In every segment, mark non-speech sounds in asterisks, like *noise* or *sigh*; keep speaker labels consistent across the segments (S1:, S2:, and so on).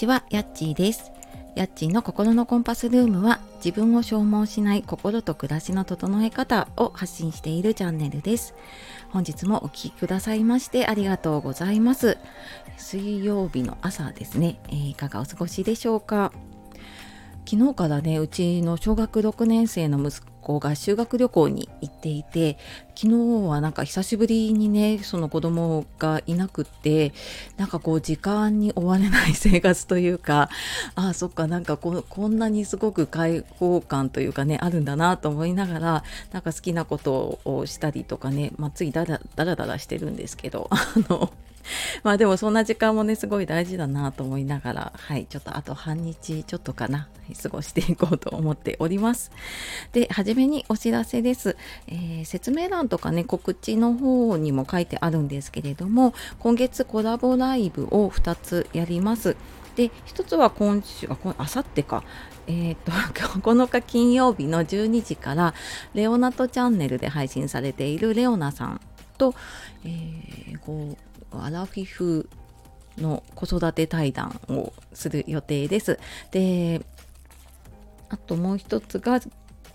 S1: ちは、やっちーです。やっちーの心のコンパスルームは自分を消耗しない心と暮らしの整え方を発信しているチャンネルです。本日もお聴きくださいましてありがとうございます。水曜日の朝ですね、えー、いかがお過ごしでしょうか？昨日からねうちの小学6年生の息子が修学旅行に行っていて昨日はなんか久しぶりにねその子供がいなくってなんかこう時間に追われない生活というかああそっかなんかここんなにすごく開放感というかねあるんだなと思いながらなんか好きなことをしたりとかね、まあ、ついだらだらだらしてるんですけど *laughs* あの *laughs* まあでもそんな時間もねすごい大事だなと思いながらはいちょっとあと半日ちょっとかな過ごしていこうと思っております。で初めにお知らせです、えー、説明欄とかね告知の方にも書いてあるんですけれども今月コラボライブを2つやります。で1つは今週あさってか。えーと、*laughs* と9日金曜日の12時からレオナとチャンネルで配信されているレオナさんと、えー、こうアラフィフの子育て対談をする予定です。であともう一つが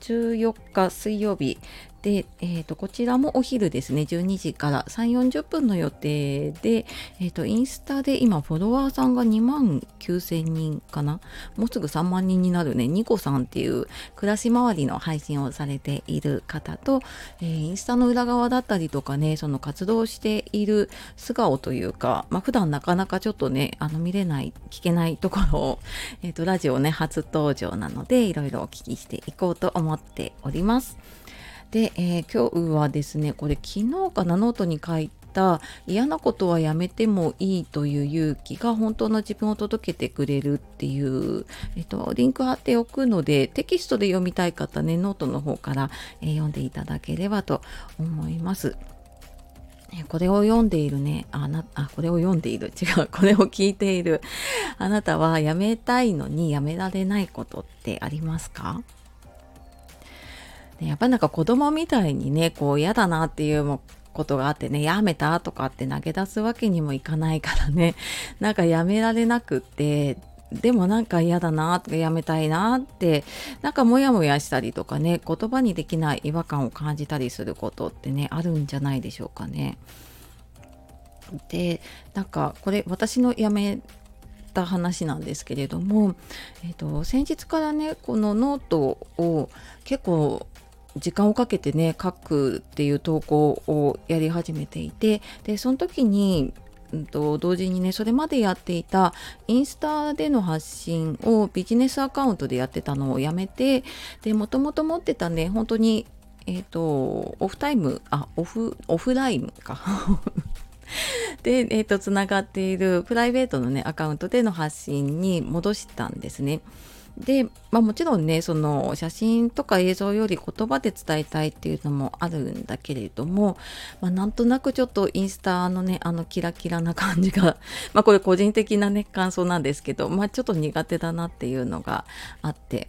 S1: 14日水曜日で、えーと、こちらもお昼ですね。12時から3 4 0分の予定で、えーと、インスタで今フォロワーさんが2万9000人かな。もうすぐ3万人になるね。ニコさんっていう暮らし周りの配信をされている方と、えー、インスタの裏側だったりとかねその活動している素顔というか、まあ、普段なかなかちょっとねあの見れない聞けないところを、えーとラジオね初登場なのでいろいろお聞きしていこうと思っております。で、えー、今日はですねこれ昨日かなノートに書いた嫌なことはやめてもいいという勇気が本当の自分を届けてくれるっていう、えっと、リンク貼っておくのでテキストで読みたい方ねノートの方から、えー、読んでいただければと思います。これを読んでいるね、あな、あ、これを読んでいる。違う。これを聞いている。あなたはやめたいのにやめられないことってありますか？やっぱなんか子供みたいにねこう嫌だなっていうことがあってねやめたとかって投げ出すわけにもいかないからね *laughs* なんかやめられなくってでもなんか嫌だなとかやめたいなってなんかモヤモヤしたりとかね言葉にできない違和感を感じたりすることってねあるんじゃないでしょうかね。でなんかこれ私のやめた話なんですけれども、えーと先日からねこのノートを結構時間をかけてね書くっていう投稿をやり始めていてでその時にうんと同時にねそれまでやっていたインスタでの発信をビジネスアカウントでやってたのをやめてでもともと持ってたね本当にえっ、ー、とオフタイムあオフオフラインか *laughs* で、えーと、つながっているプライベートのねアカウントでの発信に戻したんですね。で、まあ、もちろんねその写真とか映像より言葉で伝えたいっていうのもあるんだけれども、まあ、なんとなくちょっとインスタのねあのキラキラな感じが *laughs* まこれ個人的なね感想なんですけど、まあ、ちょっと苦手だなっていうのがあって。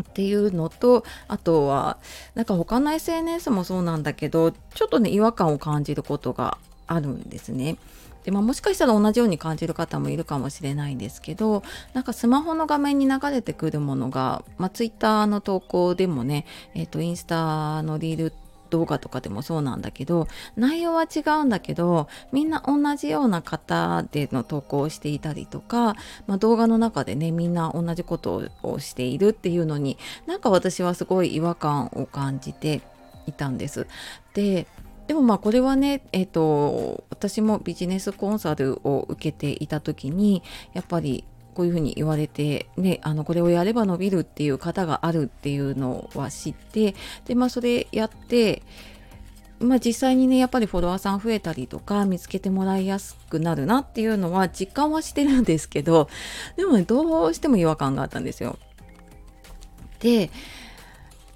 S1: っていうのとあとはなんか他の SNS もそうなんだけどちょっとね違和感を感じることがあるんですね。で、まあ、もしかしたら同じように感じる方もいるかもしれないんですけどなんかスマホの画面に流れてくるものが、まあ、ツイッターの投稿でもね、えーと、インスタのリール動画とかでもそうなんだけど内容は違うんだけどみんな同じような方での投稿をしていたりとか、まあ、動画の中でねみんな同じことをしているっていうのになんか私はすごい違和感を感じていたんです。ででもまあこれはね、えーと、私もビジネスコンサルを受けていた時にやっぱりこういうふうに言われて、ね、あのこれをやれば伸びるっていう方があるっていうのは知ってで、まあ、それやってまあ、実際にねやっぱりフォロワーさん増えたりとか見つけてもらいやすくなるなっていうのは実感はしてるんですけどでもねどうしても違和感があったんですよ。で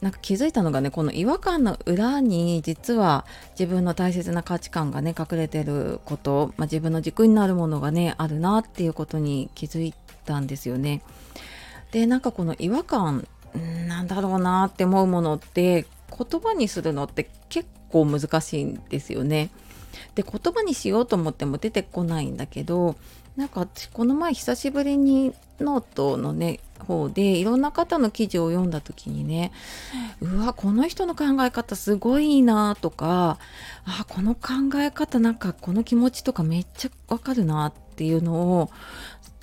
S1: なんか気づいたのがねこの違和感の裏に実は自分の大切な価値観がね隠れてること、まあ、自分の軸になるものがねあるなっていうことに気づいたんですよね。でなんかこの違和感なんだろうなって思うものって言葉にするのって結構難しいんですよね。で言葉にしようと思っても出てこないんだけどなんか私この前久しぶりにノートのね方でいろんな方の記事を読んだ時にねうわこの人の考え方すごいいいなとかあこの考え方なんかこの気持ちとかめっちゃわかるなっていうのを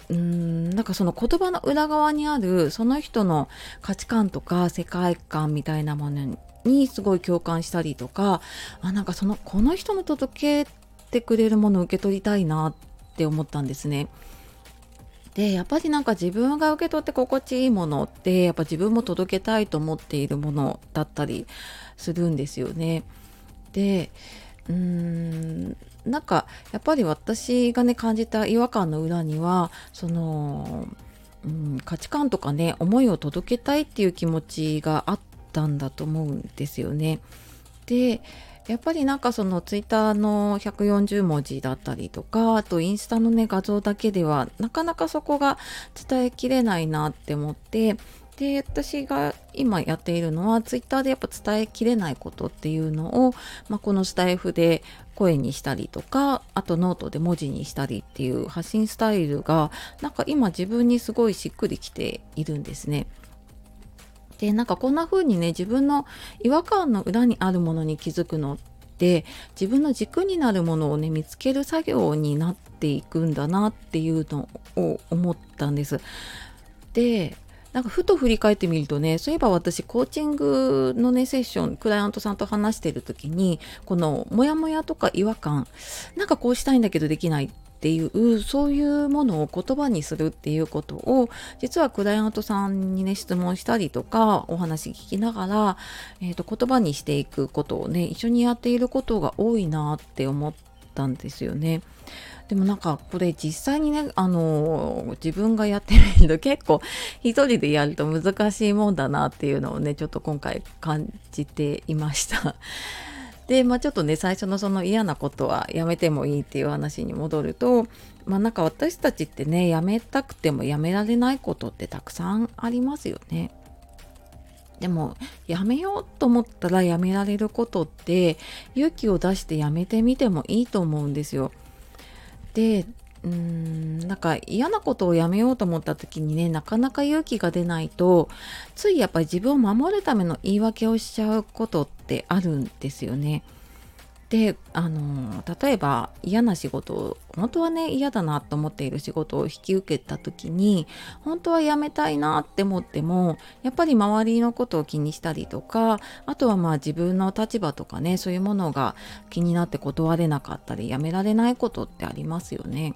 S1: うーんなんかその言葉の裏側にあるその人の価値観とか世界観みたいなものにすごい共感したりとかあなんかそのこの人の届けてくれるものを受け取りたいなって思ったんですね。でやっぱりなんか自分が受け取って心地いいものってやっぱ自分も届けたいと思っているものだったりするんですよね。でうーんなんかやっぱり私がね感じた違和感の裏にはその、うん、価値観とかね思いを届けたいっていう気持ちがあったんだと思うんですよね。でやっぱりなんかそのツイッターの140文字だったりとかあとインスタのね画像だけではなかなかそこが伝えきれないなって思ってで私が今やっているのはツイッターでやっぱ伝えきれないことっていうのを、まあ、このスタエフで声にしたりとかあとノートで文字にしたりっていう発信スタイルがなんか今自分にすごいしっくりきているんですね。でなんかこんな風にね自分の違和感の裏にあるものに気づくのって自分の軸になるものをね見つける作業になっていくんだなっていうのを思ったんです。でなんかふと振り返ってみるとねそういえば私コーチングのねセッションクライアントさんと話してる時にこのモヤモヤとか違和感なんかこうしたいんだけどできないっていうそういうものを言葉にするっていうことを実はクライアントさんにね質問したりとかお話聞きながら、えーと、言葉にしていくことをね一緒にやっていることが多いなって思ったんですよね。でもなんかこれ実際にね、あのー、自分がやってみると結構一人でやると難しいもんだなっていうのをね、ちょっと今回感じていました。で、まあ、ちょっとね最初のその嫌なことはやめてもいいっていう話に戻るとまあなんか私たちってねやめたくてもやめられないことってたくさんありますよね。でもやめようと思ったらやめられることって勇気を出してやめてみてもいいと思うんですよ。でうーんなんか嫌なことをやめようと思った時にねなかなか勇気が出ないとついやっぱり自分を守るための言い訳をしちゃうことってあるんですよね。であの例えば嫌な仕事を本当はね嫌だなと思っている仕事を引き受けた時に本当は辞めたいなって思ってもやっぱり周りのことを気にしたりとかあとはまあ自分の立場とかねそういうものが気になって断れなかったりやめられないことってありますよね。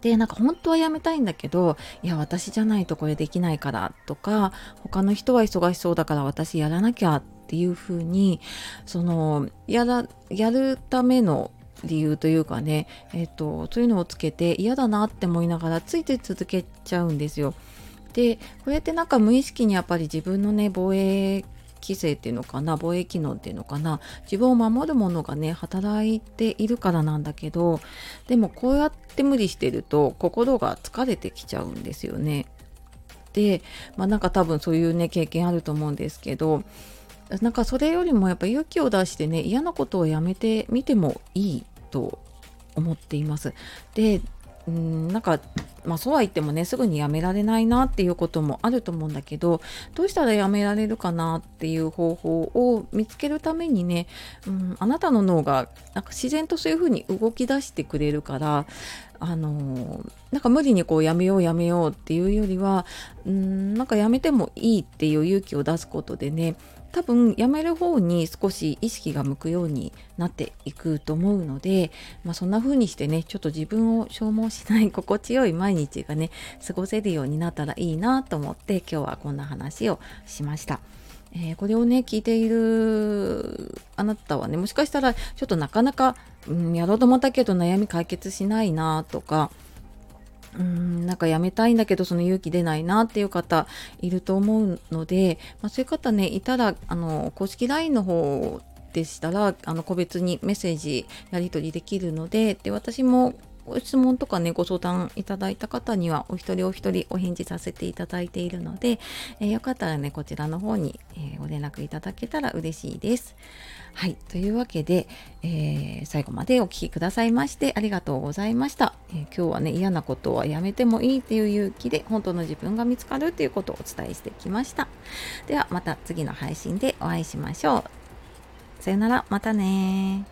S1: でなんか本当はやめたいんだけどいや私じゃないとこれできないからとか他の人は忙しそうだから私やらなきゃっていうふうにそのやらやるための理由というかね、えっ、とそういうのをつけて嫌だなって思いながらついて続けちゃうんですよ。でこうやってなんか無意識にやっぱり自分のね防衛規制っていうのかな防衛機能っていうのかな自分を守るものがね働いているからなんだけどでもこうやって無理してると心が疲れてきちゃうんですよね。でまあなんか多分そういうね経験あると思うんですけどなんかそれよりもやっぱ勇気を出してね嫌なことをやめてみてもいいと思っています。でうんなんかまあそうは言ってもねすぐにやめられないなっていうこともあると思うんだけどどうしたらやめられるかなっていう方法を見つけるためにね、うん、あなたの脳がなんか自然とそういうふうに動き出してくれるからあのなんか無理にこうやめようやめようっていうよりはうんなんかやめてもいいっていう勇気を出すことでね多分やめる方に少し意識が向くようになっていくと思うので、まあ、そんな風にしてねちょっと自分を消耗しない心地よい毎日がね過ごせるようになったらいいなと思って今日はこんな話をしました。えー、これをね聞いているあなたはねもしかしたらちょっとなかなか、うん、やろうと思ったけど悩み解決しないなとかうんなんかやめたいんだけどその勇気出ないなっていう方いると思うので、まあ、そういう方ねいたらあの公式 LINE の方でしたらあの個別にメッセージやり取りできるのでで私もご質問とかねご相談いただいた方にはお一人お一人お返事させていただいているので、えー、よかったらねこちらの方に、えー、ご連絡いただけたら嬉しいです。はい。というわけで、えー、最後までお聴きくださいましてありがとうございました、え今日はね、嫌なことはやめてもいいっていう勇気で本当の自分が見つかるっていうことをお伝えしてきました。ではまた次の配信でお会いしましょう。さよなら、またね